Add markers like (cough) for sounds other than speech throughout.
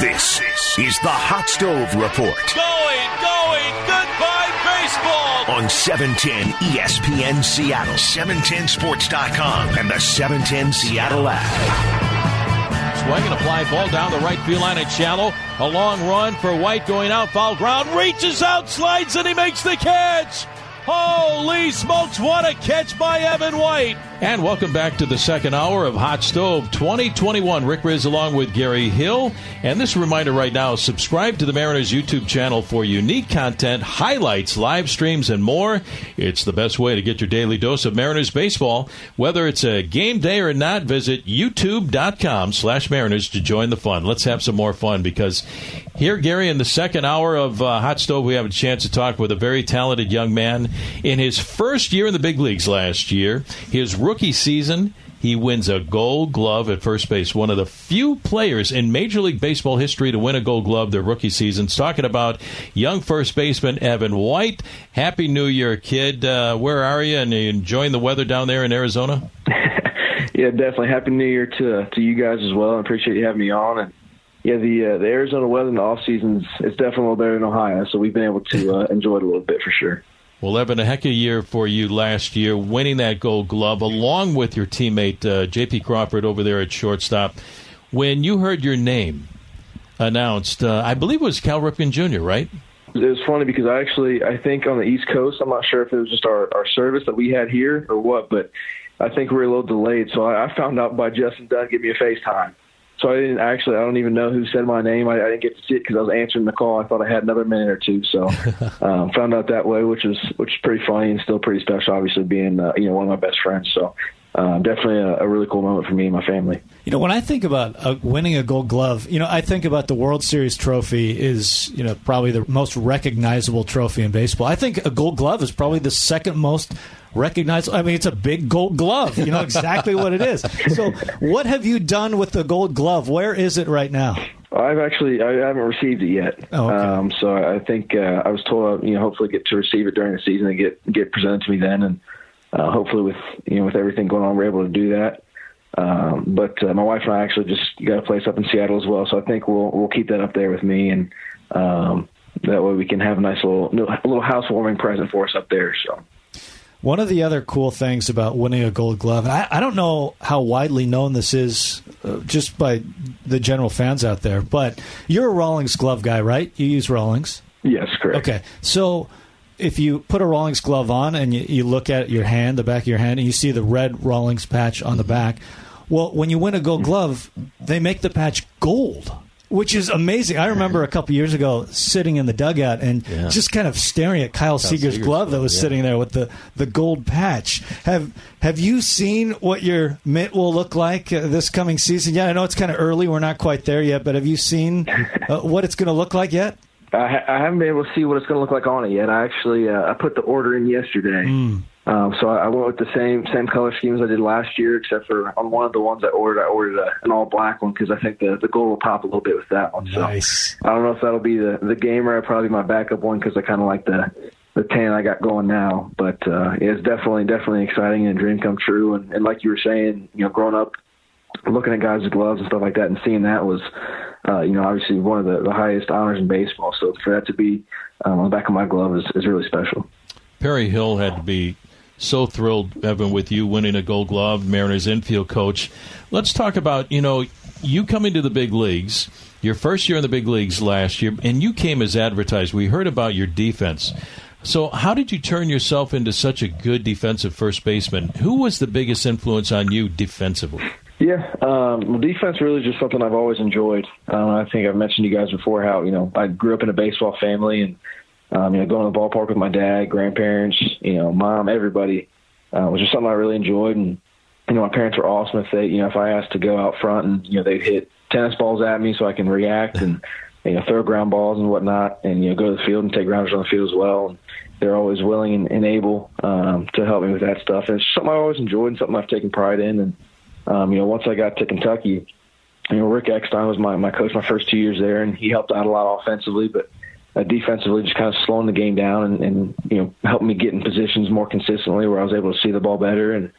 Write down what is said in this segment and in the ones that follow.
This is the Hot Stove Report Going, going, goodbye baseball. on 710 ESPN Seattle, 710sports.com, and the 710 Seattle app. Swinging a fly ball down the right field line at shallow. A long run for White going out foul ground. Reaches out, slides, and he makes the catch. Holy smokes, what a catch by Evan White. And welcome back to the second hour of Hot Stove 2021. Rick Rizzs along with Gary Hill. And this reminder right now subscribe to the Mariners YouTube channel for unique content, highlights, live streams, and more. It's the best way to get your daily dose of Mariners baseball. Whether it's a game day or not, visit youtube.com slash Mariners to join the fun. Let's have some more fun because here, Gary, in the second hour of uh, Hot Stove, we have a chance to talk with a very talented young man. In his first year in the big leagues last year, his rookie season, he wins a gold glove at first base. One of the few players in Major League Baseball history to win a gold glove their rookie seasons. Talking about young first baseman Evan White. Happy New Year, kid. Uh, where are you? And you enjoying the weather down there in Arizona? (laughs) Yeah, definitely. Happy New Year to to you guys as well. I appreciate you having me on. And yeah, the uh, the Arizona weather in the off seasons is definitely a little better than Ohio, so we've been able to uh, enjoy it a little bit for sure. Well, Evan, a heck of a year for you last year, winning that gold glove along with your teammate, uh, J.P. Crawford, over there at shortstop. When you heard your name announced, uh, I believe it was Cal Ripken Jr., right? It was funny because I actually I think on the East Coast, I'm not sure if it was just our our service that we had here or what, but I think we were a little delayed. So I, I found out by Justin Dunn give me a FaceTime. So I didn't actually. I don't even know who said my name. I, I didn't get to see it because I was answering the call. I thought I had another minute or two. So (laughs) um, found out that way, which is which is pretty funny and still pretty special. Obviously, being uh, you know one of my best friends. So um, definitely a, a really cool moment for me and my family. You know, when I think about uh, winning a Gold Glove, you know, I think about the World Series trophy is you know probably the most recognizable trophy in baseball. I think a Gold Glove is probably the second most recognizable. I mean, it's a big Gold Glove. You know exactly what it is. So, what have you done with the Gold Glove? Where is it right now? I've actually I haven't received it yet. Oh, okay. um, so I think uh, I was told you know hopefully get to receive it during the season and get get presented to me then, and uh, hopefully with you know with everything going on we're able to do that. Um, but uh, my wife and I actually just got a place up in Seattle as well, so I think we'll we'll keep that up there with me, and um, that way we can have a nice little a little housewarming present for us up there. So. One of the other cool things about winning a Gold Glove, and I, I don't know how widely known this is, uh, just by the general fans out there, but you're a Rawlings glove guy, right? You use Rawlings. Yes, correct. Okay, so if you put a Rawlings glove on and you, you look at your hand, the back of your hand, and you see the red Rawlings patch on the back, well, when you win a Gold Glove, they make the patch gold. Which is amazing. I remember a couple years ago sitting in the dugout and Yeah. just kind of staring at Kyle, Seeger's, Seager's glove that was yeah. sitting there with the, the gold patch. Have Have you seen what your mitt will look like uh, this coming season? Yeah, I know it's kind of early. We're not quite there yet, but have you seen (laughs) uh, what it's going to look like yet? I, ha- I haven't been able to see what it's going to look like on it yet. I actually uh, I put the order in yesterday, um, so I, I went with the same same color scheme as I did last year, except for on one of the ones I ordered, I ordered a, an all black one because I think the the gold will pop a little bit with that one. So Nice. I don't know if that'll be the the gamer. Probably my backup one because I kind of like the the tan I got going now. But uh, yeah, it's definitely definitely exciting and a dream come true. And, and like you were saying, you know, growing up looking at guys' with gloves and stuff like that and seeing that was, uh, you know, obviously one of the, the highest honors in baseball. So for that to be um, on the back of my glove is, is really special. Perry Hill had to be so thrilled, Evan, with you winning a Gold Glove, Mariners infield coach. Let's talk about you know you coming to the big leagues. Your first year in the big leagues last year, and you came as advertised. We heard about your defense. So, how did you turn yourself into such a good defensive first baseman? Who was the biggest influence on you defensively? Yeah, um, well, defense really is just something I've always enjoyed. Um, I think I've mentioned to you guys before how you know I grew up in a baseball family and um, you know going to the ballpark with my dad, grandparents, you know, mom, everybody uh, was just something I really enjoyed. And you know, my parents were awesome. If they, you know, if I asked to go out front and you know they'd hit tennis balls at me so I can react and (laughs) you know throw ground balls and whatnot, and you know go to the field and take grounders on the field as well. And they're always willing and, and able um, to help me with that stuff. And it's something I always enjoyed and something I've taken pride in. And um, you know, once I got to Kentucky, you know, Rick Eckstein was my, my coach my first two years there, and he helped out a lot offensively, but uh, defensively just kind of slowing the game down and, and, you know, helped me get in positions more consistently where I was able to see the ball better and,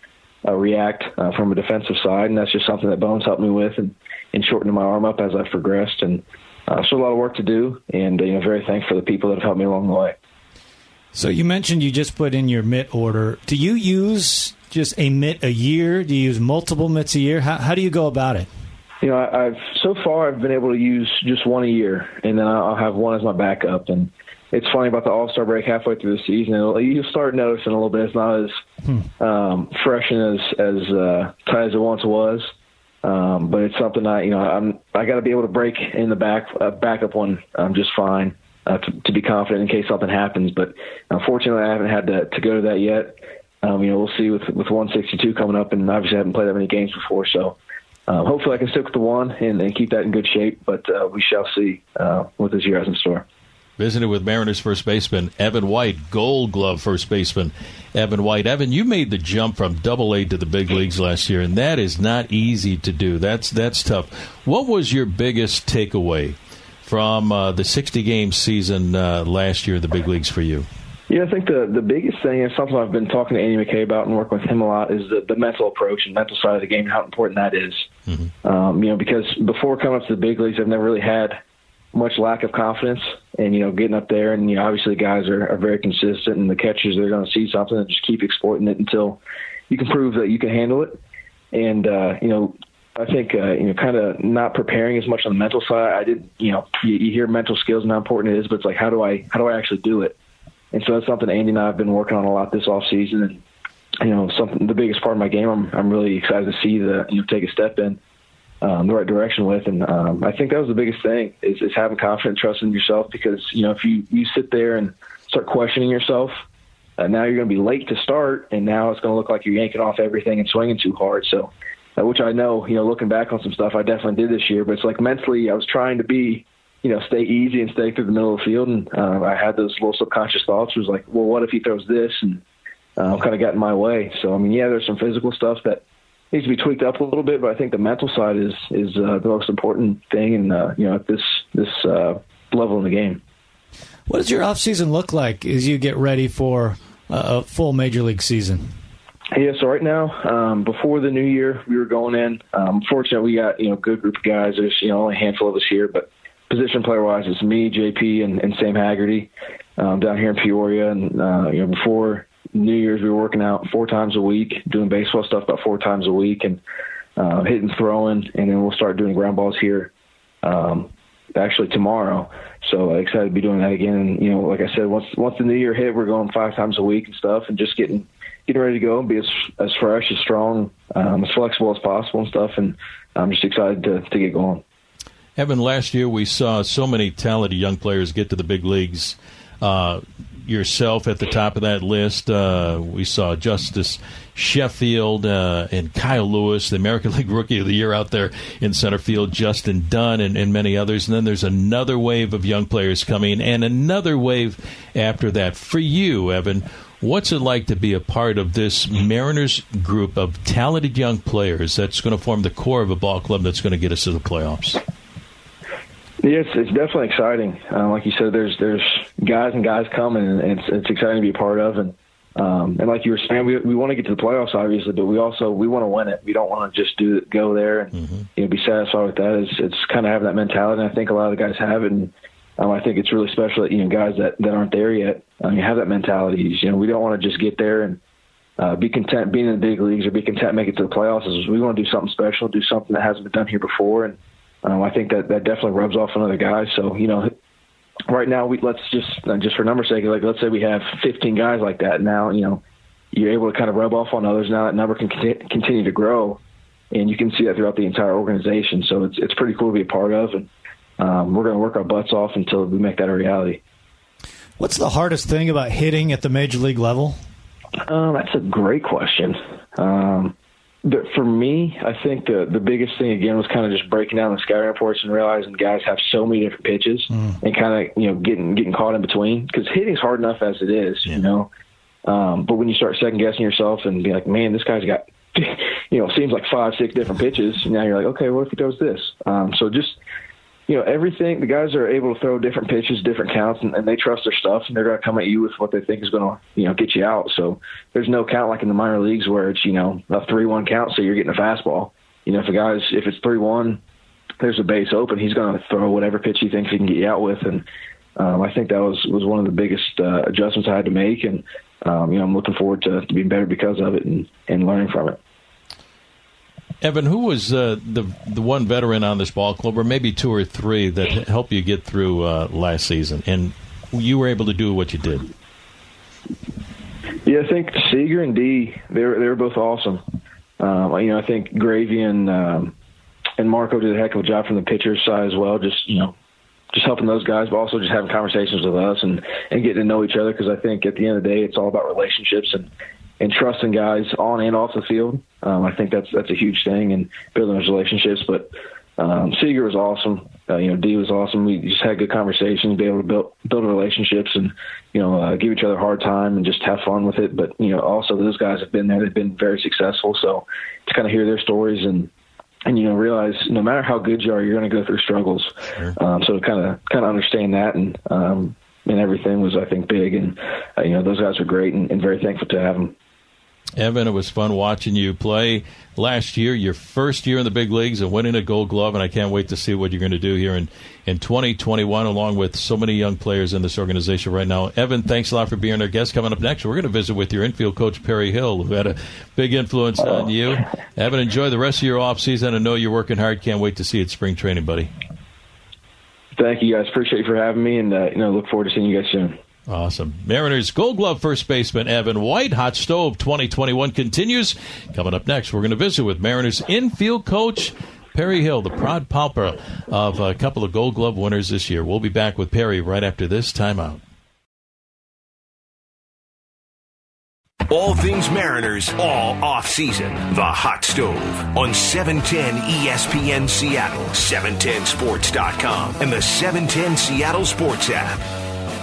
uh, react uh, from a defensive side, and that's just something that Bones helped me with and, and shortening my arm up as I've progressed. And uh, still a lot of work to do, and uh, you know, very thankful for the people that have helped me along the way. So you mentioned you just put in your mitt order. Do you use just a mitt a year? Do you use multiple mitts a year? How, how do you go about it? You know, I, I've so far I've been able to use just one a year, and then I'll have one as my backup. And it's funny about the All Star break halfway through the season. You start noticing a little bit. It's not as hmm. um, fresh and as as uh, tight as it once was. Um, but it's something I, you know, I'm I got to be able to break in the back uh, backup one um, just fine uh, to, to be confident in case something happens. But unfortunately, I haven't had to, to go to that yet. Um, you know, we'll see with with 162 coming up, and obviously I haven't played that many games before, so. Um, hopefully, I can stick with the one and, and keep that in good shape. But uh, we shall see uh, what this year has in store. Visited with Mariners first baseman Evan White, Gold Glove first baseman Evan White. Evan, you made the jump from Double A to the big leagues last year, and that is not easy to do. That's that's tough. What was your biggest takeaway from uh, the 60 game season uh, last year in the big leagues for you? Yeah, I think the the biggest thing is something I've been talking to Andy McKay about and working with him a lot is the, the mental approach and mental side of the game, how important that is. Mm-hmm. Um, you know, because before coming up to the big leagues, I've never really had much lack of confidence and you know getting up there and you know obviously the guys are, are very consistent and the catchers they're going to see something and just keep exploiting it until you can prove that you can handle it and uh you know I think uh, you know, kind of not preparing as much on the mental side. I didn't, you know, you, you hear mental skills and how important it is, but it's like, how do I, how do I actually do it? And so that's something Andy and I have been working on a lot this off season, and you know, something the biggest part of my game. I'm, I'm really excited to see the, you know, take a step in um, the right direction with. And um, I think that was the biggest thing is, is having confidence, trust in yourself. Because you know, if you you sit there and start questioning yourself, uh, now you're going to be late to start, and now it's going to look like you're yanking off everything and swinging too hard. So, uh, which I know, you know, looking back on some stuff, I definitely did this year. But it's like mentally, I was trying to be. You know, stay easy and stay through the middle of the field, and uh, I had those little subconscious thoughts. Was like, well, what if he throws this, and uh, kind of got in my way. So I mean, yeah, there's some physical stuff that needs to be tweaked up a little bit, but I think the mental side is is uh, the most important thing, and uh, you know at this this uh, level in the game. What does your off season look like as you get ready for a full major league season? Yeah, so right now, um, before the new year, we were going in. Um, fortunately, we got you know a good group of guys. There's you know only a handful of us here, but position player wise, it's me, JP, and, and Sam Haggerty um, down here in Peoria. And uh, you know before New Year's, we were working out four times a week, doing baseball stuff about four times a week, and uh, hitting, throwing, and then we'll start doing ground balls here. Um, actually tomorrow, so uh, excited to be doing that again. And you know, like I said, once once the new year hit, we're going five times a week and stuff, and just getting getting ready to go and be as as fresh, as strong, um, as flexible as possible and stuff. And I'm just excited to to get going. Evan, last year we saw so many talented young players get to the big leagues. Uh, yourself at the top of that list. Uh, we saw Justus Sheffield uh, and Kyle Lewis, the American (laughs) League Rookie of the Year out there in center field, Justin Dunn, and, and many others. And then there's another wave of young players coming, and another wave after that. For you, Evan, what's it like to be a part of this Mariners group of talented young players that's going to form the core of a ball club that's going to get us to the playoffs? It's, it's definitely exciting. Uh, like you said, there's there's guys and guys coming, and it's it's exciting to be a part of. And um, and like you were saying, we we want to get to the playoffs, obviously, but we also we want to win it. We don't want to just do go there and mm-hmm. you know be satisfied with that. It's it's kind of having that mentality. And I think a lot of the guys have it. And um, I think it's really special that you know guys that that aren't there yet, um, you have that mentality. You know, we don't want to just get there and uh, be content being in the big leagues or be content making it to the playoffs. We want to do something special, do something that hasn't been done here before, and um, I think that that definitely rubs off on other guys. So you know, right now we let's just uh, just for number sake, like let's say we have 15 guys like that. Now you know you're able to kind of rub off on others. Now that number can continue to grow, and you can see that throughout the entire organization. So it's it's pretty cool to be a part of, and um, we're going to work our butts off until we make that a reality. What's the hardest thing about hitting at the major league level? Um, that's a great question. Um, but for me, I think the the biggest thing again was kind of just breaking down the scouting reports and realizing guys have so many different pitches mm. and kind of you know getting getting caught in between because hitting's hard enough as it is, yeah. you know. Um, but when you start second guessing yourself and be like, man, this guy's got (laughs) you know seems like five six different pitches, and now you're like, okay, what if he does this? Um, so just you know, everything. The guys are able to throw different pitches, different counts, and, and they trust their stuff, and they're going to come at you with what they think is going to, you know, get you out. So there's no count like in the minor leagues where it's, you know, a three-one count, so you're getting a fastball. You know, if a guy's if it's three-one, there's a base open, he's going to throw whatever pitch he thinks he can get you out with, and um, I think that was was one of the biggest uh, adjustments I had to make, and um, you know, I'm looking forward to, to being better because of it and, and learning from it. Evan, who was uh, the the one veteran on this ball club, or maybe two or three, that helped you get through uh, last season, and you were able to do what you did? Yeah, I think Seager and D, they were they were both awesome. Um, you know, I think Gravy and um, and Marco did a heck of a job from the pitcher's side as well. Just you know, just helping those guys, but also just having conversations with us and and getting to know each other. Because I think at the end of the day, it's all about relationships and and trusting guys on and off the field. Um, I think that's that's a huge thing and building those relationships. But um, Seager was awesome. Uh, you know, D was awesome. We just had good conversations, be able to build build relationships, and you know, uh, give each other a hard time and just have fun with it. But you know, also those guys have been there; they've been very successful. So to kind of hear their stories and and you know realize no matter how good you are, you're going to go through struggles. Sure. Um, so to kind of kind of understand that and um, and everything was I think big, and uh, you know those guys were great, and, and very thankful to have them. Evan, it was fun watching you play last year, your first year in the big leagues and winning a gold glove, and I can't wait to see what you're going to do here in, in 2021, along with so many young players in this organization right now. Evan, thanks a lot for being our guest. Coming up next, we're going to visit with your infield coach, Perry Hill, who had a big influence on you. Evan, enjoy the rest of your off season. I know you're working hard. Can't wait to see you at spring training, buddy. Thank you, guys. Appreciate you for having me, and uh, you know, look forward to seeing you guys soon. Awesome. Mariners Gold Glove first baseman Evan White. Hot Stove 2021 continues. Coming up next, we're going to visit with Mariners infield coach Perry Hill, the proud pauper of a couple of Gold Glove winners this year. We'll be back with Perry right after this timeout. All things Mariners, all off season. The Hot Stove on 710 ESPN Seattle, 710sports.com, and the 710 Seattle Sports app.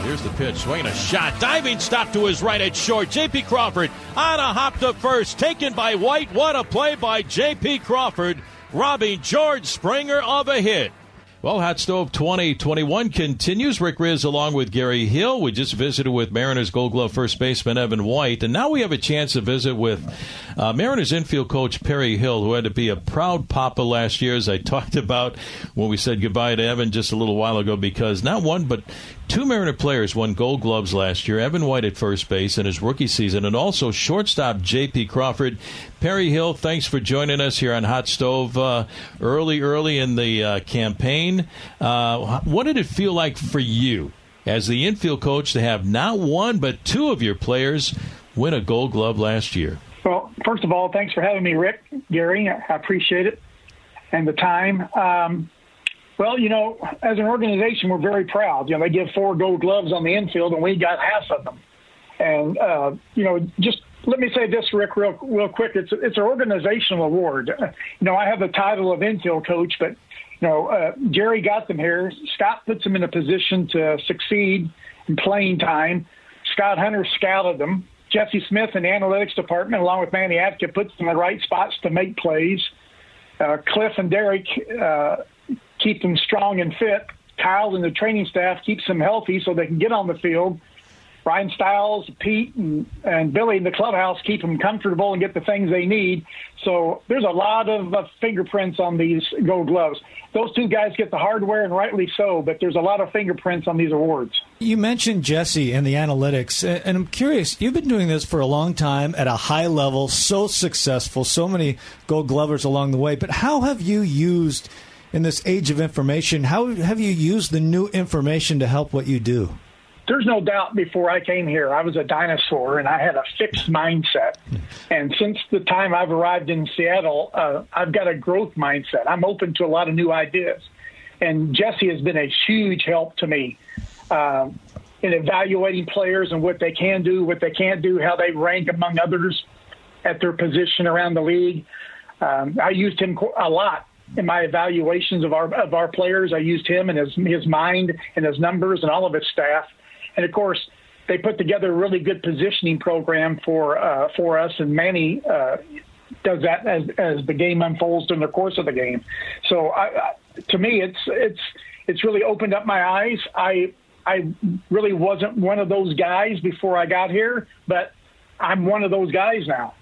Here's the pitch. Swinging a shot. Diving stop to his right at short. J.P. Crawford on a hop to first. Taken by White. What a play by J.P. Crawford, robbing George Springer of a hit. Well, Hot Stove 2021 continues. Rick Rizzs along with Gary Hill. We just visited with Mariners Gold Glove first baseman Evan White, and now we have a chance to visit with uh, Mariners infield coach Perry Hill, who had to be a proud papa last year, as I (laughs) talked about when we said goodbye to Evan just a little while ago, because not one but Two Mariner players won gold gloves last year Evan White at first base in his rookie season, and also shortstop J.P. Crawford. Perry Hill, thanks for joining us here on Hot Stove uh, early, early in the uh, campaign. Uh, what did it feel like for you as the infield coach to have not one, but two of your players win a gold glove last year? Well, first of all, thanks for having me, Rick, Gary. I appreciate it and the time. Um, well, you know, as an organization, we're very proud. You know, they give four gold gloves on the infield, and we got half of them. And uh, you know, just let me say this, Rick, real real quick. It's it's an organizational award. You know, I have the title of infield coach, but you know, uh, Jerry got them here. Scott puts them in a position to succeed in playing time. Scott Hunter scouted them. Jesse Smith in the analytics department, along with Manny Acta, puts them in the right spots to make plays. Uh, Cliff and Derek uh, keep them strong and fit. Kyle and the training staff keeps them healthy so they can get on the field. Ryan Stiles, Pete, and, and Billy in the clubhouse keep them comfortable and get the things they need. So there's a lot of uh, fingerprints on these gold gloves. Those two guys get the hardware, and rightly so, but there's a lot of fingerprints on these awards. You mentioned Jesse and the analytics, and I'm curious, you've been doing this for a long time at a high level, so successful, so many gold glovers along the way, but how have you used – in this age of information, how have you used the new information to help what you do? There's no doubt before I came here, I was a dinosaur and I had a fixed mindset. And since the time I've arrived in Seattle, uh, I've got a growth mindset. I'm open to a lot of new ideas. And Jesse has been a huge help to me uh, in evaluating players and what they can do, what they can't do, how they rank among others at their position around the league. Um, I used him a lot in my evaluations of our of our players. I used him and his his mind and his numbers and all of his staff, and of course they put together a really good positioning program for uh, for us. And Manny uh, does that as as the game unfolds during the course of the game. So I, I, to me, it's it's it's really opened up my eyes. I I really wasn't one of those guys before I got here, but I'm one of those guys now.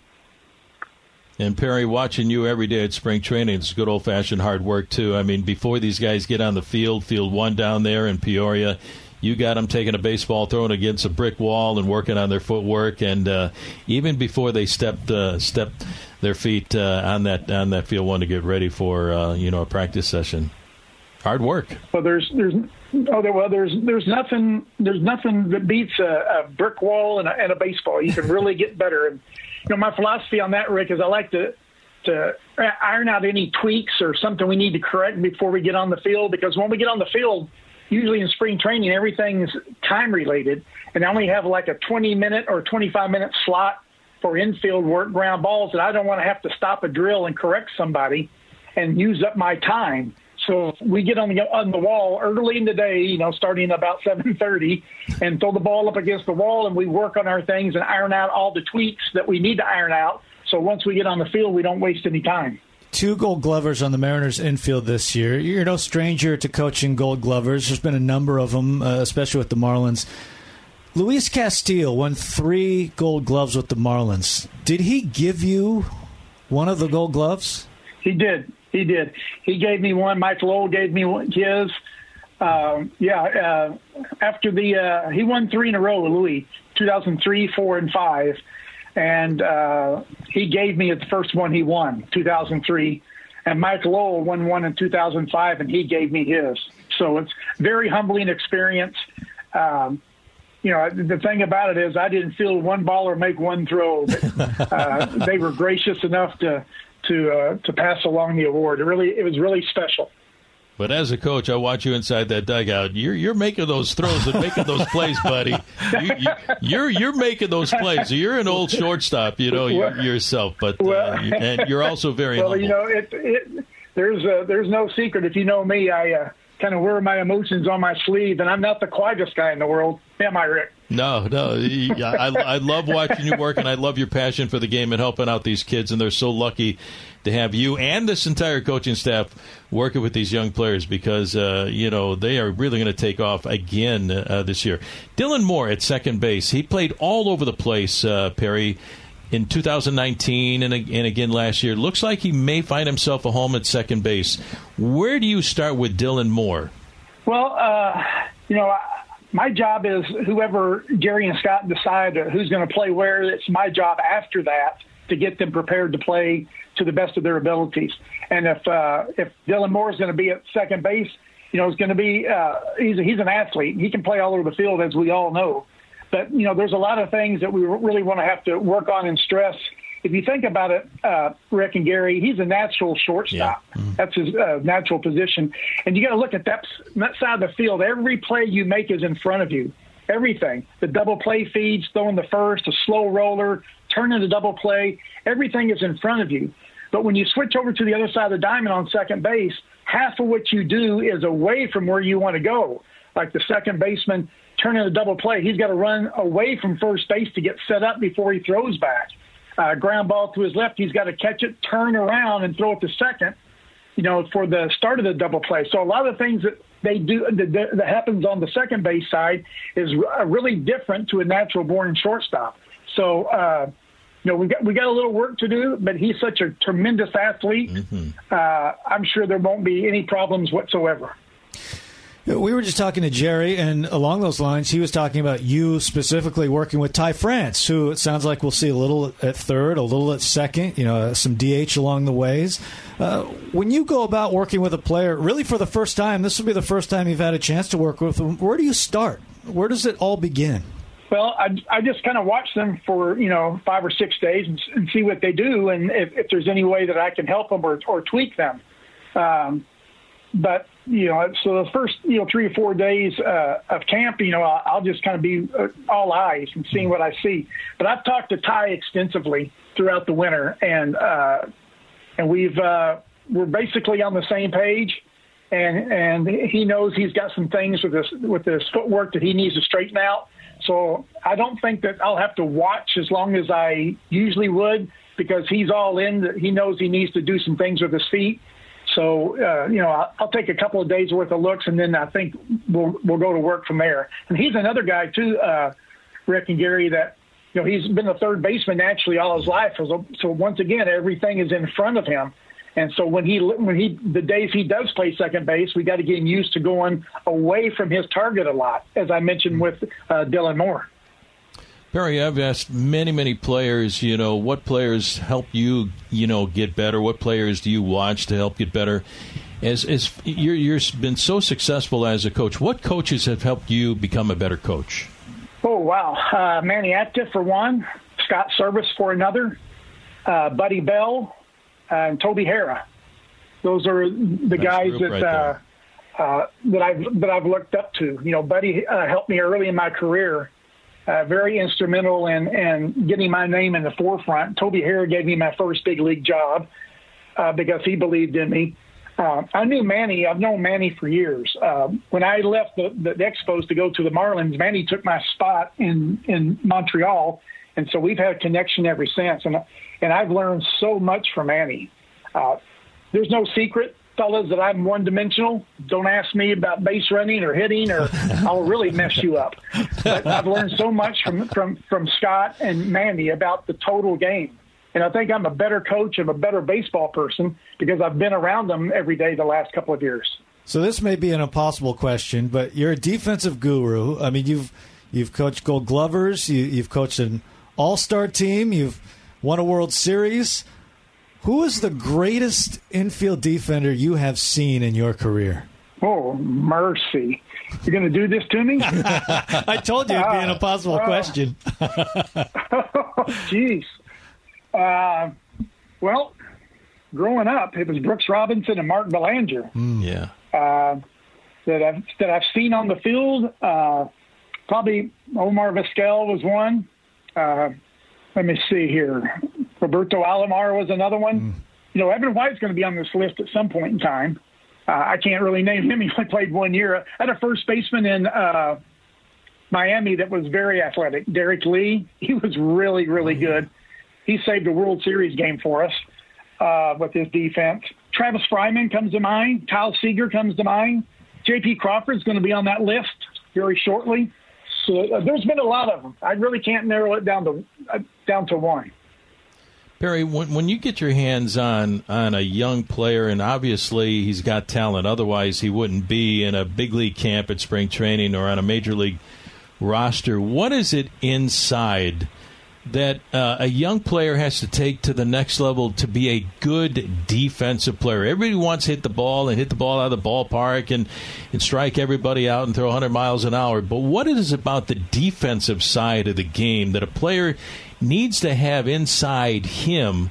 And Perry, watching you every day at spring training, it's good old fashioned hard work too. I mean, before these guys get on the field, field one down there in Peoria, you got them taking a baseball, throwing against a brick wall, and working on their footwork. And uh, even before they stepped uh, stepped their feet uh, on that on that field one to get ready for uh, you know a practice session, hard work. Well, there's there's oh well there's there's nothing there's nothing that beats a, a brick wall and a, and a baseball. You can really get better. And know my philosophy on that, Rick, is I like to to iron out any tweaks or something we need to correct before we get on the field because when we get on the field usually in spring training, everything's time related, and I only have like a 20 minute or 25 minute slot for infield work, ground balls, that I don't want to have to stop a drill and correct somebody and use up my time. So we get on the on the wall early in the day, you know, starting about 7:30, and throw the ball up against the wall, and we work on our things and iron out all the tweaks that we need to iron out. So once we get on the field, we don't waste any time two gold glovers on the Mariners infield this year. You're no stranger to coaching gold glovers. There's been a number of them, uh, especially with the Marlins. Luis Castillo won three gold gloves with the Marlins. Did he give you one of the gold gloves? He did. He did. He gave me one. Mike Lowell gave me his. Uh, yeah, uh, after the uh, he won three in a row, with Louis, 2003, four, and five and uh, he gave me the first one he won, 2003. And Mike Lowell won one in 2005, and he gave me his. So it's very humbling experience. Um, you know, the thing about it is, I didn't feel one ball or make one throw. But, uh, they were gracious enough to to uh, to pass along the award. It really, it was really special. But as a coach, I watch you inside that dugout. You're you're making those throws and making those plays, buddy. You, are you, you're, you're making those plays. You're an old shortstop, you know well, yourself. But uh, well, and you're also very well. Humble. You know, it, it, there's uh, there's no secret. If you know me, I uh, kind of wear my emotions on my sleeve, and I'm not the quietest guy in the world. Am I, Rick? No, no. I, I love watching you work, and I love your passion for the game and helping out these kids. And they're so lucky to have you and this entire coaching staff working with these young players because uh, you know they are really going to take off again uh, this year. Dylan Moore at second base. He played all over the place, uh, Perry. In 2019 and, and again last year, looks like he may find himself a home at second base. Where do you start with Dylan Moore? Well, uh, you know, my job is whoever Jerry and Scott decide who's going to play where. It's my job after that to get them prepared to play to the best of their abilities. And if uh, if Dylan Moore is going to be at second base, you know, is going to be uh, he's he's an athlete. He can play all over the field, as we all know. But you know, there's a lot of things that we really want to have to work on and stress. If you think about it, uh, Rick and Gary, he's a natural shortstop. Yeah. Mm-hmm. That's his uh, natural position. And you got to look at that, that side of the field. Every play you make is in front of you everything. The double play feeds, throwing the first, a slow roller, turning the double play, everything is in front of you. But when you switch over to the other side of the diamond on second base, half of what you do is away from where you want to go. Like the second baseman turning the double play, he's got to run away from first base to get set up before he throws back. Uh, ground ball to his left, he's got to catch it, turn around, and throw it to second. You know, for the start of the double play. So a lot of the things that they do that, that happens on the second base side is really different to a natural born shortstop. So. Uh, you know, we got we got a little work to do, but he's such a tremendous athlete. Mm-hmm. Uh, I'm sure there won't be any problems whatsoever. We were just talking to Jerry, and along those lines, he was talking about you specifically working with Ty France, who it sounds like we'll see a little at third, a little at second, you know, some DH along the ways. Uh, when you go about working with a player, really for the first time, this will be the first time you've had a chance to work with them. Where do you start? Where does it all begin? Well, I, I just kind of watch them for you know five or six days and, and see what they do, and if, if there's any way that I can help them or, or tweak them. Um, but you know, so the first you know three or four days uh, of camp, you know, I'll, I'll just kind of be uh, all eyes and seeing what I see. But I've talked to Ty extensively throughout the winter, and uh, and we've uh, we're basically on the same page. And and he knows he's got some things with this with his footwork that he needs to straighten out so I don't think that I'll have to watch as long as I usually would because he's all in. He knows he needs to do some things with his feet. So uh, you know, I'll, I'll take a couple of days worth of looks, and then I think we'll we'll go to work from there. And he's another guy too, uh, Rick and Gary, that you know he's been a third baseman naturally all his life. So, so once again, everything is in front of him. And so when he when he the days he does play second base, we got to get him used to going away from his target a lot, as I mentioned with uh, Dylan Moore. Perry, I've asked many, many players, you know, what players help you, you know, get better? What players do you watch to help get better? As, as you're, you've been so successful as a coach, what coaches have helped you become a better coach? Oh, wow. Uh, Manny Acta for one, Scott Servais for another, uh, Buddy Bell, uh, and Toby Harrah. Those are the nice guys that right uh, uh, that I've that I've looked up to. You know, Buddy uh, helped me early in my career uh, very instrumental in, in getting my name in the forefront. Toby Harrah gave me my first big league job uh, because he believed in me. Uh, I knew Manny. I've known Manny for years. Uh, when I left the, the, the Expos to go to the Marlins, Manny took my spot in in Montreal, and so we've had a connection ever since. And and I've learned so much from Manny. Uh, there's no secret fellas that I'm one dimensional. Don't ask me about base running or hitting, or (laughs) I'll really mess you up. But I've learned so much from from from Scott and Manny about the total game, and I think I'm a better coach and a better baseball person because I've been around them every day the last couple of years. So this may be an impossible question, but you're a defensive guru. I mean, you've you've coached Gold Glovers, you, you've coached an All Star team, you've won a World Series. Who is the greatest infield defender you have seen in your career? Oh, mercy. You're going to do this to me? (laughs) I told you it'd be an impossible uh, question. (laughs) (laughs) Jeez. uh, well, growing up, it was Brooks Robinson and Mark Belanger. Mm, yeah. Uh, that I've that I've seen on the field. Uh, probably Omar Vizquel was one. Uh, let me see here. Roberto Alomar was another one. Mm. You know, Evan White's going to be on this list at some point in time. Uh, I can't really name him. (laughs) He only played one year. I had a first baseman in uh, Miami that was very athletic, Derrek Lee. He was really, really mm. good. He saved a World Series game for us uh, with his defense. Travis Fryman comes to mind. Kyle Seager comes to mind. J.P. Crawford's going to be on that list very shortly. So uh, there's been a lot of them. I really can't narrow it down to uh, down to one. Perry, when, when you get your hands on on a young player, and obviously he's got talent, otherwise he wouldn't be in a big league camp at spring training or on a major league roster. What is it inside that uh, a young player has to take to the next level to be a good defensive player. Everybody wants to hit the ball and hit the ball out of the ballpark and, and strike everybody out and throw 100 miles an hour. But what is it about the defensive side of the game that a player needs to have inside him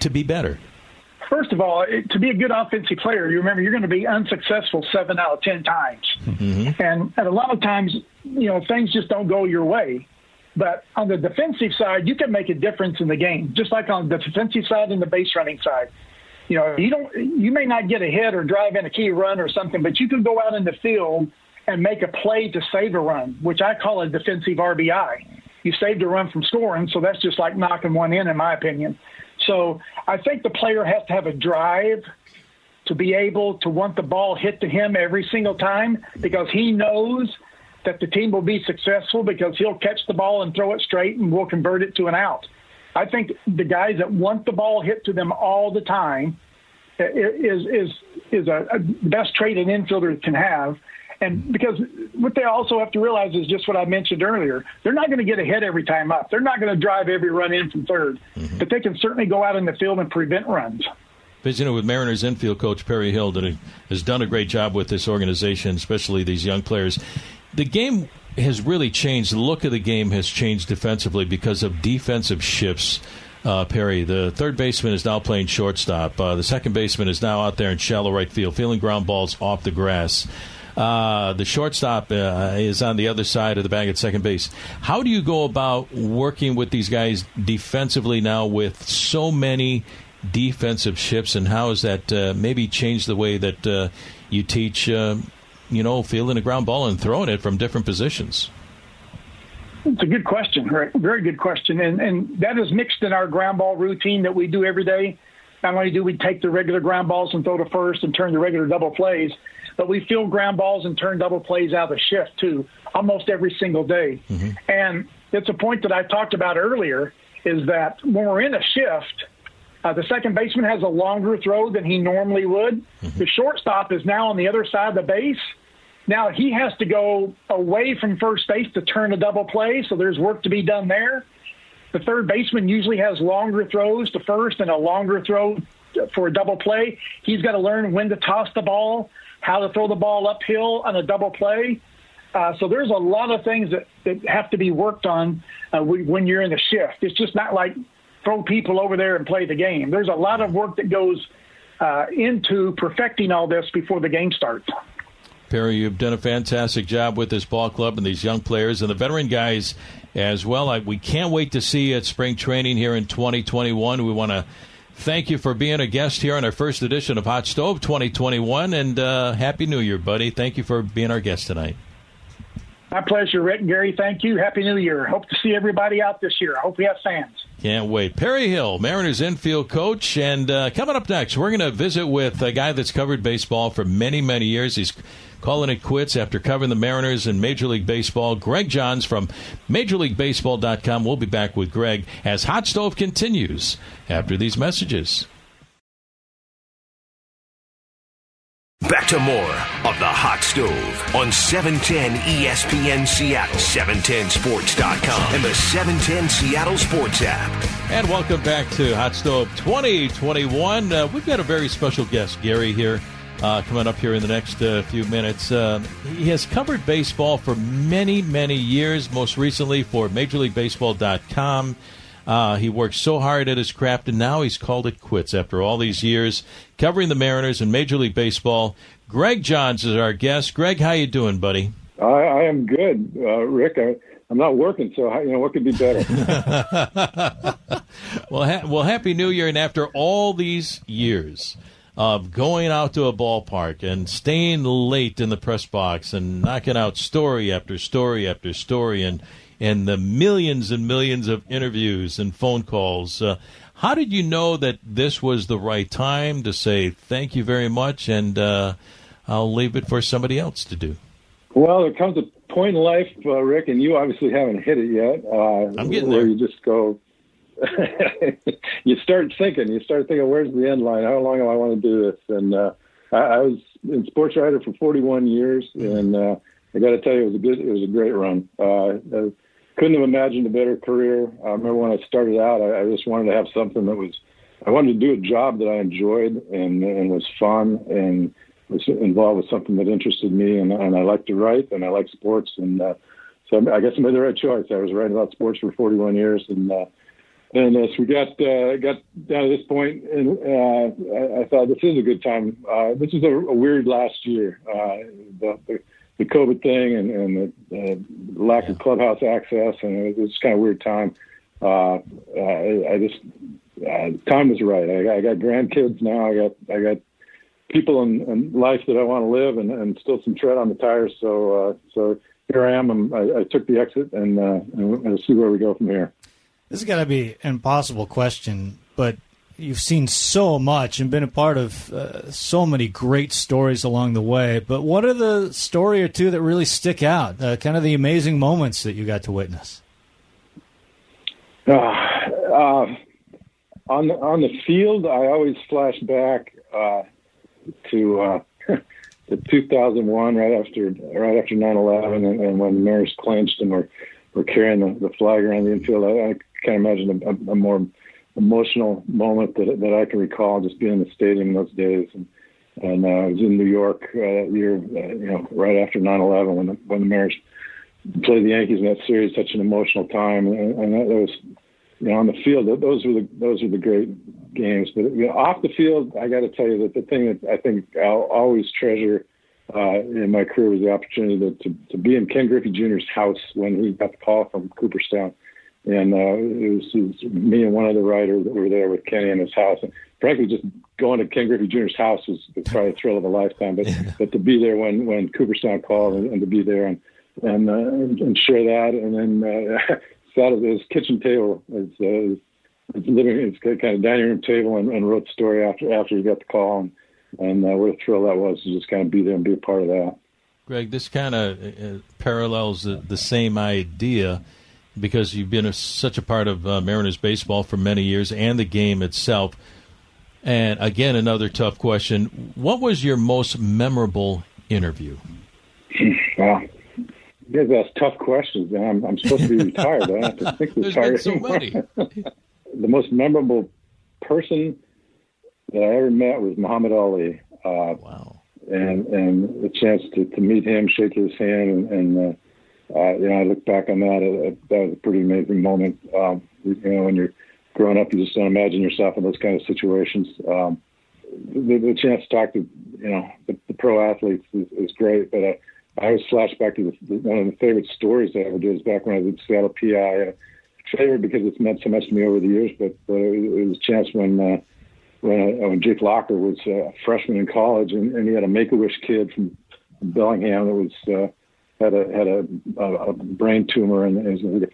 to be better? First of all, to be a good offensive player, you remember you're going to be unsuccessful seven out of ten times, mm-hmm. and, and a lot of times, you know, things just don't go your way. But on the defensive side, you can make a difference in the game, just like on the defensive side and the base running side. You know, you don't, you may not get a hit or drive in a key run or something, but you can go out in the field and make a play to save a run, which I call a defensive RBI. You saved a run from scoring, so that's just like knocking one in, in my opinion. So I think the player has to have a drive to be able to want the ball hit to him every single time because he knows – that the team will be successful because he'll catch the ball and throw it straight and we'll convert it to an out. I think the guys that want the ball hit to them all the time is is is a, a best trait an infielder can have. And because what they also have to realize is just what I mentioned earlier, they're not going to get ahead every time up. They're not going to drive every run in from 3rd mm-hmm. but they can certainly go out in the field and prevent runs. Visiting with Mariners infield coach Perry Hill that has done a great job with this organization, especially these young players the game has really changed. The look of the game has changed defensively because of defensive shifts. Uh, Perry, the third baseman is now playing shortstop. Uh, the second baseman is now out there in shallow right field, feeling ground balls off the grass. Uh, the shortstop uh, is on the other side of the bag at second base. How do you go about working with these guys defensively now with so many defensive shifts, and how has that uh, maybe changed the way that uh, you teach you know, fielding a ground ball and throwing it from different positions? It's a good question, right? Very good question, and and that is mixed in our ground ball routine that we do every day. not only do we take the regular ground balls and throw to first and turn the regular double plays, but we field ground balls and turn double plays out of the shift too, almost every single day. Mm-hmm. And it's a point that I talked about earlier is that when we're in a shift, uh, the second baseman has a longer throw than he normally would. Mm-hmm. The shortstop is now on the other side of the base. Now he has to go away from first base to turn a double play, so there's work to be done there. The third baseman usually has longer throws to first and a longer throw for a double play. He's got to learn when to toss the ball, how to throw the ball uphill on a double play. Uh, so there's a lot of things that, that have to be worked on uh, when you're in the shift. It's just not like throw people over there and play the game. There's a lot of work that goes uh, into perfecting all this before the game starts. Perry, you've done a fantastic job with this ball club and these young players and the veteran guys as well. I, we can't wait to see you at spring training here in 2021. We want to thank you for being a guest here on our first edition of Hot Stove 2021, and uh, Happy New Year, buddy. Thank you for being our guest tonight. My pleasure, Rick and Gary. Thank you. Happy New Year. Hope to see everybody out this year. I hope we have fans. Can't wait. Perry Hill, Mariners infield coach. And uh, coming up next, we're going to visit with a guy that's covered baseball for many, many years. He's calling it quits after covering the Mariners in Major League Baseball. Greg Johns from MajorLeagueBaseball.com. We'll be back with Greg as Hot Stove continues after these messages. Back to more of the Hot Stove on 710 ESPN Seattle, 710sports.com, and the 710 Seattle Sports app. And welcome back to Hot Stove 2021. Uh, we've got a very special guest, Gary, here uh, coming up here in the next uh, few minutes. Uh, he has covered baseball for many, many years, most recently for MajorLeagueBaseball.com. Uh, he worked so hard at his craft, and now he's called it quits after all these years covering the Mariners and Major League Baseball. Greg Johns is our guest. Greg, how you doing, buddy? I, I am good, uh, Rick. I, am not working, so you know what could be better. (laughs) (laughs) well, ha- well, happy New Year! And after all these years of going out to a ballpark and staying late in the press box and knocking out story after story after story and and the millions and millions of interviews and phone calls. Uh, how did you know that this was the right time to say thank you very much and uh, I'll leave it for somebody else to do? Well, there comes a point in life, uh, Rick, and you obviously haven't hit it yet. Uh, I'm getting where there. you just go. (laughs) you start thinking. You start thinking, "Where's the end line? How long do I want to do this?" And uh, I, I was in sports writer for 41 years, mm-hmm. and uh, I got to tell you, it was a good, it was a great run. Uh, couldn't have imagined a better career. I remember when I started out, I, I just wanted to have something that was, I wanted to do a job that I enjoyed and and was fun and was involved with something that interested me. And, and I like to write and I like sports. And uh, so I guess I made the right choice. I was writing about sports for 41 years. And uh, and as we got uh, got down to this point, and uh, I, I thought this is a good time. Uh, this is a, a weird last year. Uh, the, the the COVID thing and, and the, uh, lack of clubhouse access, and it was kind of weird time. Uh, I, I just uh, time was right. I, I got grandkids now. I got I got people in, in life that I want to live, and, and still some tread on the tires. So uh, so here I am. I'm, I, I took the exit, and, uh, and we'll see where we go from here. This is got to be an impossible question, but you've seen so much and been a part of uh, so many great stories along the way. But what are the story or two that really stick out? Uh, kind of the amazing moments that you got to witness. Uh, on the, on the field, I always flash back uh, to uh, (laughs) to 2001, right after right after 9/11, and, and when the Mariners clinched and were were carrying the, the flag around the infield. I, I can't imagine a, a more emotional moment that that I can recall just being in the stadium those days. And and uh, I was in New York uh, that year, uh, you know, right after 9/11 when the, when the Mariners played the Yankees in that series. Such an emotional time, and, and that, that was you know on the field. Those were the those were the great games. But you know, off the field, I got to tell you that the thing that I think I'll always treasure. Uh, in my career was the opportunity to, to, to be in Ken Griffey Jr.'s house when he got the call from Cooperstown and uh, it, was, it was me and one other writer that were there with Kenny in his house. And frankly, just going to Ken Griffey Jr.'s house was, was probably a thrill of a lifetime. But but to be there when when Cooperstown called and, and to be there and and uh, and share that, and then uh, (laughs) sat at his kitchen table as, uh, his living his kind of dining room table and, and wrote the story after after he got the call. And, and uh, what a thrill that was to just kind of be there and be a part of that. Greg, this kind of uh, parallels the, the, same idea because you've been a, such a part of uh, Mariners baseball for many years and the game itself. And again, another tough question. What was your most memorable interview? (clears throat) Well, you guys ask tough questions. I'm, I'm supposed to be retired. I have to think (laughs) retired. so many. (laughs) the most memorable person that I ever met was Muhammad Ali. Uh, wow. And and the chance to, to meet him, shake his hand, and, and uh, uh, you know, I look back on that. Uh, that was a pretty amazing moment. Um, you know, when you're growing up, you just don't imagine yourself in those kind of situations. Um, the, the chance to talk to you know the, the pro athletes is, is great, but I, I always flash back to the, one of the favorite stories I ever did was back when I was at Seattle PI. Uh, favorite because it's meant so much to me over the years, but, but it was a chance when uh, when, uh, when Jake Locker was a freshman in college, and, and he had a Make a Wish kid from Bellingham that was uh, had a had a, a, a brain tumor, and he was a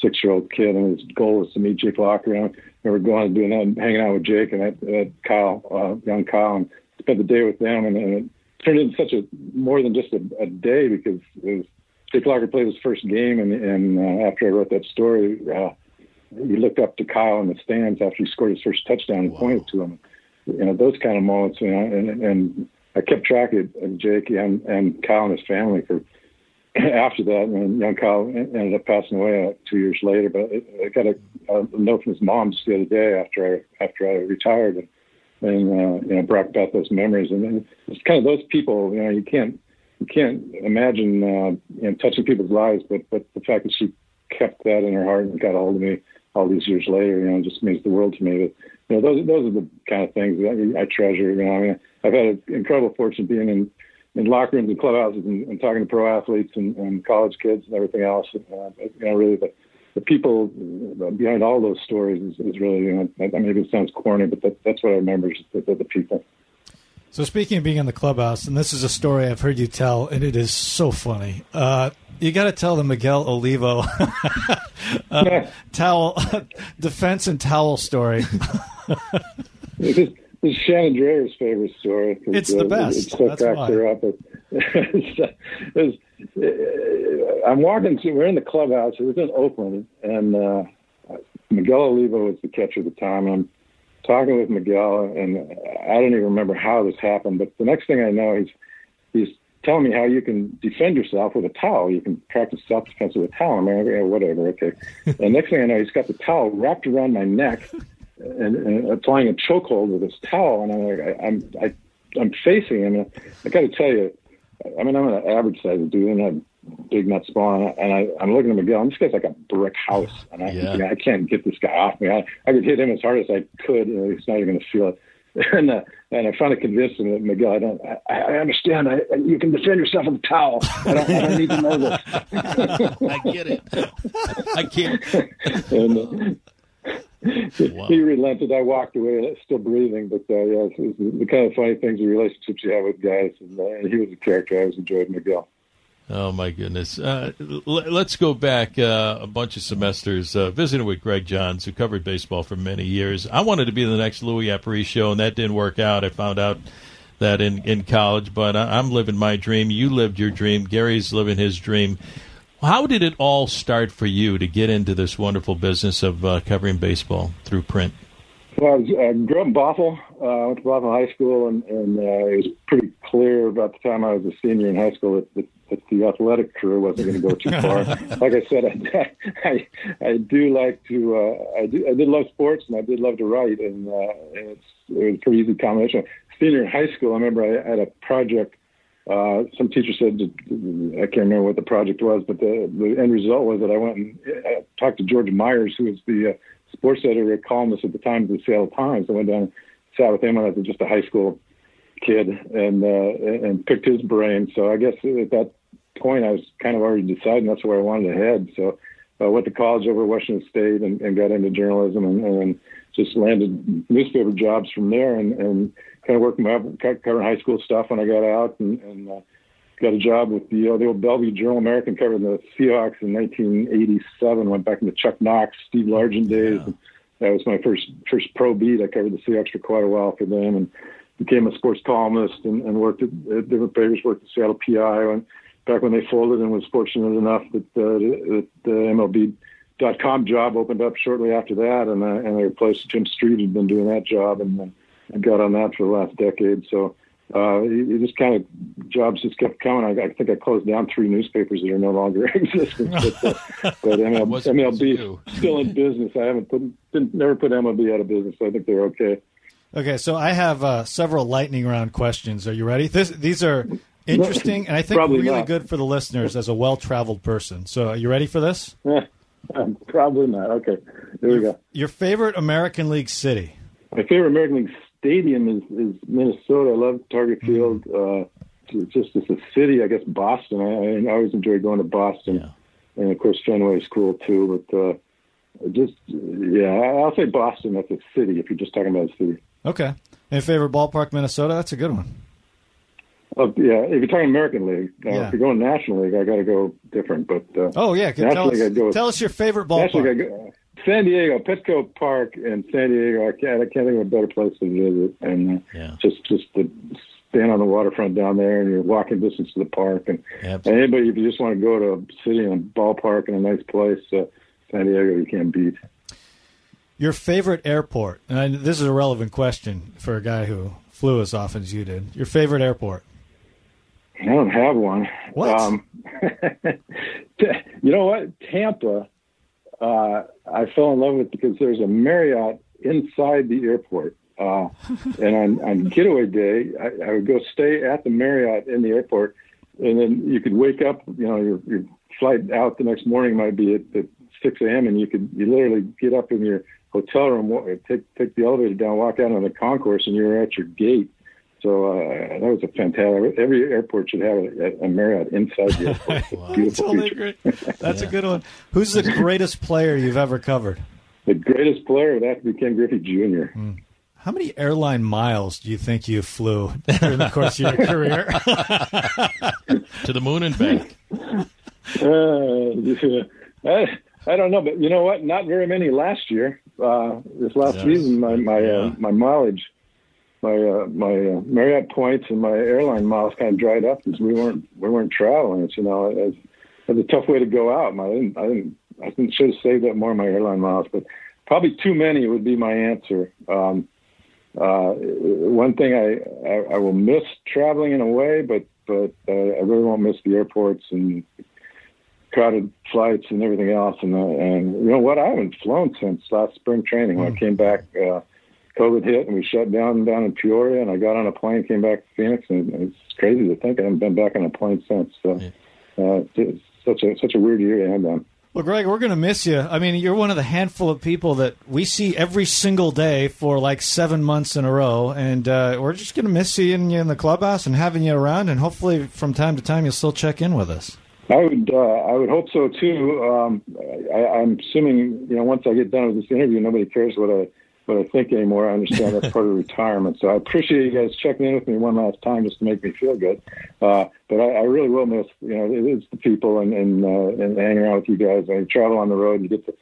six year old kid, and his goal was to meet Jake Locker. And I remember going and doing that, and hanging out with Jake and I, uh, Kyle, uh, young Kyle, and spent the day with them, and, and it turned into such a more than just a, a day because it was Jake Locker played his first game, and, and uh, after I wrote that story, uh, he looked up to Kyle in the stands after he scored his first touchdown and wow. pointed to him. You know those kind of moments, you know, and, and I kept track of, of Jake and, and Kyle and his family for (laughs) after that. And young Kyle ended up passing away uh, two years later. But I got a, a note from his mom just the other day after I after I retired, and, and uh, you know brought back those memories. And, and it's kind of those people, you know, you can't you can't imagine uh, you know, touching people's lives, but but the fact that she kept that in her heart and got a hold of me all these years later, you know, just means the world to me. But you know, those those are the kind of things that I treasure. You know, I mean, I've had an incredible fortune being in in locker rooms and clubhouses and, and talking to pro athletes and, and college kids and everything else. Uh, you know, really the the people behind all those stories is, is really, you know, maybe it sounds corny, but that, that's what I remember is the, the, the people. So speaking of being in the clubhouse, and this is a story I've heard you tell, and it is so funny. Uh, you got to tell the Miguel Olivo (laughs) uh, towel (laughs) defense and towel story. is, is Shannon Drayer's favorite story. It's the best. It, it so That's why. up. (laughs) It, uh, I'm walking. To, we're in the clubhouse. It was in Oakland, and uh, Miguel Olivo was the catcher at the time. And I'm talking with Miguel, and I don't even remember how this happened. But the next thing I know, he's he's telling me how you can defend yourself with a towel. You can practice self defense with a towel. I'm like, yeah, whatever, okay. (laughs) and next thing I know, he's got the towel wrapped around my neck and, and applying a chokehold with his towel. And I'm like, I, I'm I, I'm facing him. I got to tell you, I mean, I'm an average sized dude, and I'm big nut spawn, and I, I'm looking at Miguel, and this guy's like a brick house, and I, yeah. I can't get this guy off me. I, I could hit him as hard as I could, and he's not even going to feel it. (laughs) And uh, and I finally convinced him that Miguel, I don't, I, I understand. I, you can defend yourself with a towel. I don't, I don't need to know this. (laughs) I get it. (laughs) I can't. and, uh, wow. He relented. I walked away, still breathing. But uh, yeah, it's, it's the kind of funny things, the relationships you have with guys. And, uh, he was a character. I always enjoyed Miguel. Oh my goodness! Uh, l- let's go back uh, a bunch of semesters uh, visiting with Greg Johns, who covered baseball for many years. I wanted to be the next Luis Aparicio, show, and that didn't work out. I found out that in, in college, but I, am living my dream. You lived your dream. Gary's living his dream. How did it all start for you to get into this wonderful business of uh, covering baseball through print? Well, I, was, I grew up in Bothell. Uh, I went to Bothell High School, and, and uh, it was pretty clear about the time I was a senior in high school that, that that the athletic career wasn't going to go too (laughs) far. like I said, I, (laughs) I, I do like to, uh, I, do, I did love sports and I did love to write, and, uh, and it's, it was a pretty easy combination. Senior in high school, I remember I had a project. Uh, some teacher said, I can't remember what the project was, but the, the end result was that I went and uh, talked to George Meyers, who was the uh, sports editor, at columnist at the time of the Seattle Times. I went down and sat with him when I was just a high school kid and uh, and picked his brain. So I guess at that point, I was kind of already deciding that's where I wanted to head. So I went to college over at Washington State and, and got into journalism and, and just landed newspaper jobs from there and, and kind of worked my up covering high school stuff when I got out and, and uh, got a job with the, uh, the old Bellevue Journal American covering the Seahawks in 1987. Went back into Chuck Knox, Steve Largent days. Yeah. That was my first first pro beat. I covered the Seahawks for quite a while for them, and became a sports columnist and, and worked at, at different papers. Worked at Seattle PI when back when they folded, and was fortunate enough that, uh, that the MLB.com job opened up shortly after that, and uh, and I replaced Jim Street, who'd been doing that job, and, uh, and got on that for the last decade. So uh, it, just kind of jobs just kept coming. I, I, think I closed down three newspapers that are no longer (laughs) existent. But, uh, but (laughs) ML, MLB still in business. I haven't put didn't, never put MLB out of business. So I think they're okay. Okay, so I have uh, several lightning round questions. Are you ready? This, these are (laughs) interesting, and I think Probably really not. good for the listeners as a well traveled person. So, are you ready for this? (laughs) Probably not. Okay, here we go. Your favorite American League city? My favorite American League stadium is, is Minnesota. I love Target Mm-hmm. Field. Uh, it's just as a city, I guess Boston. I, I always enjoy going to Boston, Yeah. and of course Fenway is cool too. But uh, just yeah, I'll say Boston. That's a city. If you're just talking about a city. Okay. And your favorite ballpark, Minnesota? That's a good one. Oh yeah, if you're talking American League, uh, Yeah. if you're going National League, I got to go different. But uh, Oh, yeah. Tell National us, League, I'd go with- tell us your favorite National ballpark. I San Diego, Petco Park, in San Diego. I can't, I can't think of a better place to visit. And uh, Yeah. just just to stand on the waterfront down there, and you're walking distance to the park. And, and anybody, if you just want to go to a city and a ballpark and a nice place, uh, San Diego, you can't beat. Your favorite airport? And I, this is a relevant question for a guy who flew as often as you did. Your favorite airport? I don't have one. What? Um, (laughs) you know what? Tampa, uh, I fell in love with because there's a Marriott inside the airport. Uh, and on, on getaway day, I, I would go stay at the Marriott in the airport, and then you could wake up. You know, your, your flight out the next morning might be at, at 6 a.m. and you could you literally get up in your hotel room, take take the elevator down, walk out on the concourse, and you're at your gate. So uh, that was a fantastic. Every airport should have a, a Marriott inside the airport. (laughs) It's a Beautiful Totally feature. agree. That's a good one. Who's the greatest player you've ever covered? The greatest player would have to be Ken Griffey Jr. How many airline miles do you think you flew during the course of your (laughs) career? to the moon and back. Uh, I, I don't know, but you know what? Not very many last year. Uh, this last Yes. season, my my Yeah. uh, my mileage, my uh, my uh, Marriott points and my airline miles kind of dried up because we weren't we weren't traveling. It's, you know, it's, it a tough way to go out. I didn't I didn't I didn't should have saved up more of my airline miles, but probably too many would be my answer. Um, uh, one thing I, I I will miss traveling in a way, but but uh, I really won't miss the airports and crowded flights and everything else. And uh, and you know what? I haven't flown since last spring training. When I came back, uh, COVID hit and we shut down down in Peoria. And I got on a plane, came back to Phoenix, and it's crazy to think I haven't been back on a plane since. So uh, it's such a such a weird year to end on. Well, Greg, we're going to miss you. I mean, you're one of the handful of people that we see every single day for like seven months in a row, and uh, we're just going to miss seeing you in the clubhouse and having you around, and hopefully from time to time you'll still check in with us. I would uh, I would hope so too. Um, I, I'm assuming you know once I get done with this interview, nobody cares what I what I think anymore. I understand that's part of retirement. So I appreciate you guys checking in with me one last time just to make me feel good. Uh, but I, I really will miss you know it is the people and and, uh, and hanging around with you guys. I travel on the road, you get to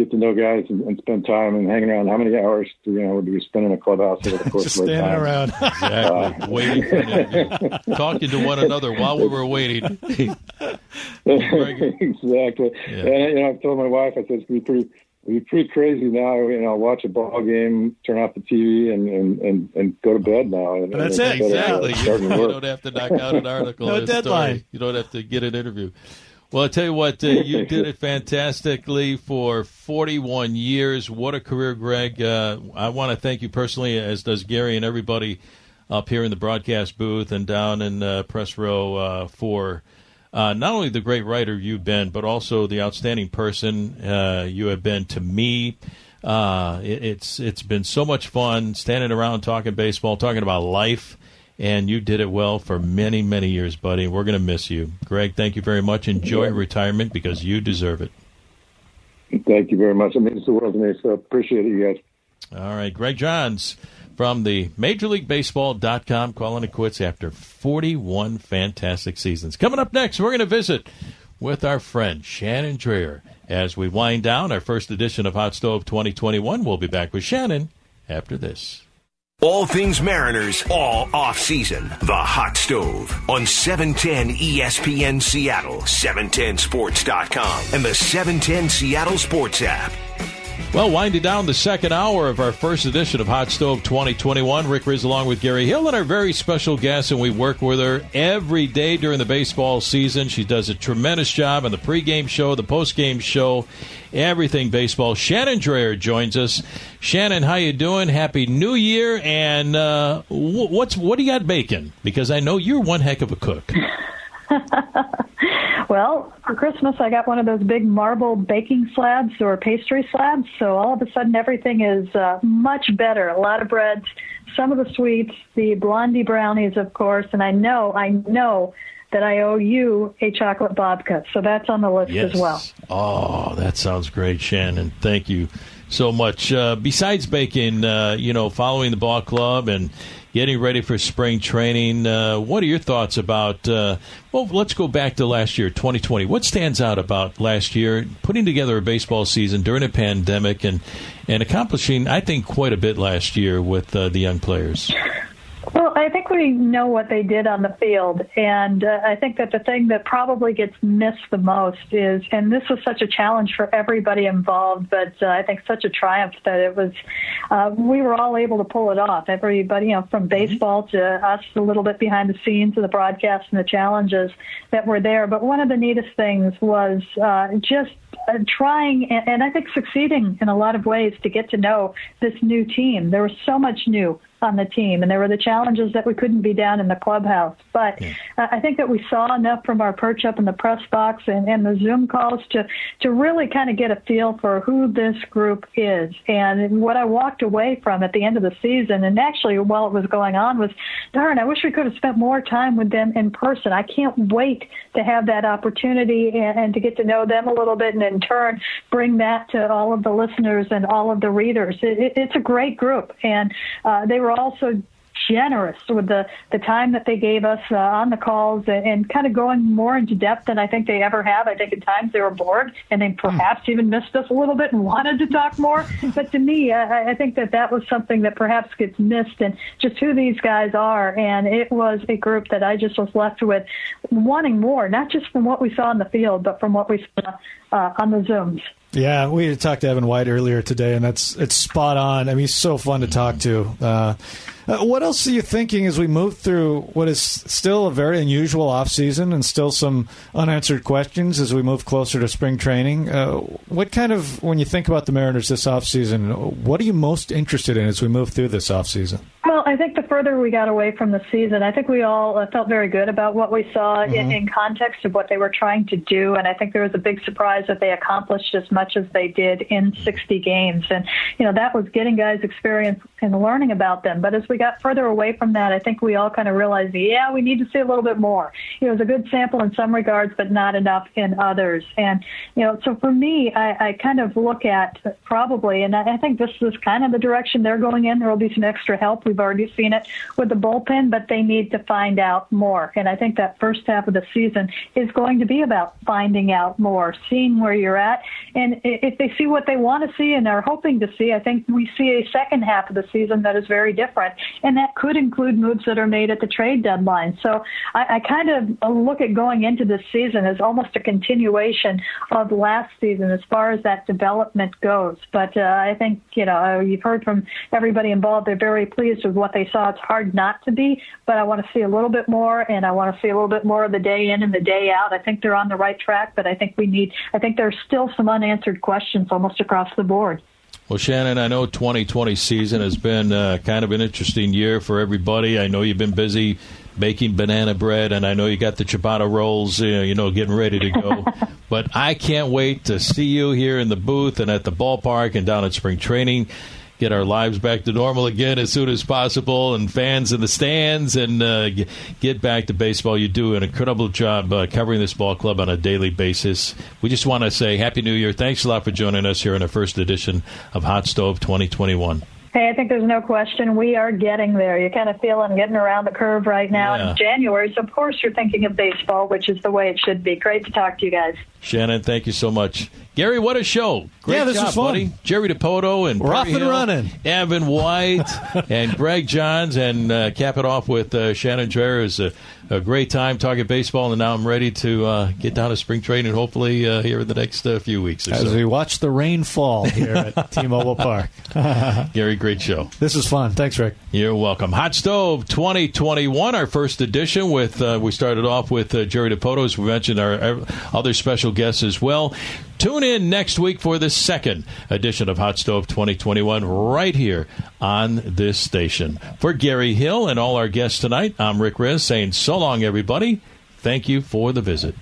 get to know guys and, and spend time and hanging around. How many hours do you know do we spend in a clubhouse over the course Just of our standing time? around. (laughs) Exactly. waiting for. (laughs) Talking to one another while we were waiting. (laughs) exactly. Yeah. And you know, I've told my wife, I said it's gonna be pretty, it'll be pretty crazy now. You know, watch a ball game, turn off the TV, and and and, and go to bed now. And, That's and it, instead of, Exactly. You, (laughs) you don't have to knock out an article. No or a story. deadline. You don't have to get an interview. Well, I tell you what, uh, (laughs) you did it fantastically for 41 years. What a career, Greg. Uh, I want to thank you personally, as does Gary and everybody up here in the broadcast booth and down in uh, press row uh, for uh, not only the great writer you've been, but also the outstanding person uh, you have been to me. Uh, it, it's it's been so much fun standing around talking baseball, talking about life, and you did it well for many many years, buddy. We're going to miss you, Greg. Thank you very much. Enjoy retirement because you deserve it. Thank you very much. It means the world to me. So appreciate it, you guys. All right, Greg Johns from the MajorLeagueBaseball.com calling it quits after 41 fantastic seasons. Coming up next, we're going to visit with our friend Shannon Drayer. As we wind down our first edition of Hot Stove 2021, we'll be back with Shannon after this. All things Mariners, all off season. The Hot Stove on 710 ESPN Seattle, 710sports.com, and the 710 Seattle Sports app. Well, winding down the second hour of our first edition of Hot Stove 2021. Rick Rizzs along with Gary Hill and our very special guest, and we work with her every day during the baseball season. She does a tremendous job on the pregame show, the postgame show, everything baseball. Shannon Drayer joins us. Shannon, how you doing? Happy New Year! And uh, what's what do you got baking? Because I know you're one heck of a cook. (laughs) well, for Christmas, I got one of those big marble baking slabs or pastry slabs. So all of a sudden, everything is uh, much better. A lot of breads, some of the sweets, the blondie brownies, of course. And I know, I know that I owe you a chocolate babka. So that's on the list yes. as well. Oh, that sounds great, Shannon. Thank you so much. Uh, besides baking, uh, you know, following the ball club and getting ready for spring training. Uh, what are your thoughts about? Uh, well, let's go back to last year, 2020. What stands out about last year, putting together a baseball season during a pandemic and and accomplishing, I think, quite a bit last year with uh, the young players. Well, I think we know what they did on the field, and uh, I think that the thing that probably gets missed the most is, and this was such a challenge for everybody involved, but uh, I think such a triumph that it was. Uh, we were all able to pull it off. Everybody, you know, from mm-hmm. baseball to us, a little bit behind the scenes of the broadcast and the challenges that were there. But one of the neatest things was uh, just uh, trying and, and I think succeeding in a lot of ways to get to know this new team. There was so much new on the team, and there were the challenges that we couldn't be down in the clubhouse. But yeah. I think that we saw enough from our perch up in the press box and, and the Zoom calls to to really kind of get a feel for who this group is. And what I walked away from at the end of the season, and actually while it was going on, was, darn, I wish we could have spent more time with them in person. I can't wait to have that opportunity and, and to get to know them a little bit, and in turn bring that to all of the listeners and all of the readers. It, it, it's a great group, and uh, they were were also generous with the, the time that they gave us uh, on the calls and, and, kind of going more into depth than I think they ever have. I think at times they were bored and they perhaps even missed us a little bit and (laughs) wanted to talk more. but to me, I, I think that that was something that perhaps gets missed and just who these guys are. And it was a group that I just was left with wanting more, not just from what we saw in the field, but from what we saw uh, on the Zooms. Yeah, we talked to Evan White earlier today, and that's it's spot on. I mean, he's so fun to talk to. Uh, uh, what else are you thinking as we move through what is still a very unusual off season and still some unanswered questions as we move closer to spring training? Uh, what kind of when you think about the Mariners this off season, what are you most interested in as we move through this off further we got away from the season, I think we all uh, felt very good about what we saw mm-hmm. in, in, context of what they were trying to do. And I think there was a big surprise that they accomplished as much as they did in 60 games. And, you know, that was getting guys experience and learning about them. But as we got further away from that, I think we all kind of realized, yeah, we need to see a little bit more. You know, it was a good sample in some regards, but not enough in others. And, you know, so for me, I, I kind of look at probably, and I, I think this is kind of the direction they're going in. There will be some extra help We've already seen it with the bullpen, but they need to find out more. And I think that first half of the season is going to be about finding out more, seeing where you're at. And if they see what they want to see and are hoping to see, I think we see a second half of the season that is very different. And that could include moves that are made at the trade deadline. So I, I kind of look at going into this season as almost a continuation of last season as far as that development goes. But uh, I think, you know, you've heard from everybody involved, they're very pleased with what they saw. It's hard not to be, but I want to see a little bit more, and I want to see a little bit more of the day in and the day out. I think they're on the right track, but I think we need. I think there's still some unanswered questions almost across the board. Well, Shannon, I know 2020 season has been uh, kind of an interesting year for everybody. I know you've been busy making banana bread, and I know you got the ciabatta rolls, you know, getting ready to go. (laughs) but I can't wait to see you here in the booth and at the ballpark and down at spring training get our lives back to normal again as soon as possible, and fans in the stands, and uh, get back to baseball. You do an incredible job uh, covering this ball club on a daily basis. We just want to say Happy New Year. Thanks a lot for joining us here in our first edition of Hot Stove 2021. Hey, I think there's no question we are getting there. You're kind of feeling getting around the curve right now Yeah. in January. So, of course, you're thinking of baseball, which is the way it should be. Great to talk to you guys. Shannon, thank you so much. Gary, what a show. Great Yeah, this job, was fun. buddy. Jerry Dipoto and We're off and Hill, running. Evan White (laughs) and Greg Johns, and uh, cap it off with uh, Shannon Drayer. It was a, great time talking baseball, and now I'm ready to uh, get down to spring training, hopefully uh, here in the next uh, few weeks or As so. we watch the rain fall here at (laughs) T-Mobile Park. (laughs) Gary, great show. This is fun. Thanks, Rick. You're welcome. Hot Stove 2021, our first edition. With uh, we started off with uh, Jerry Dipoto, as we mentioned, our, our other special guests as well. Tune in next week for the second edition of Hot Stove 2021, right here on this station. For Gary Hill and all our guests tonight, I'm Rick Rizzs saying so long, everybody. Thank you for the visit.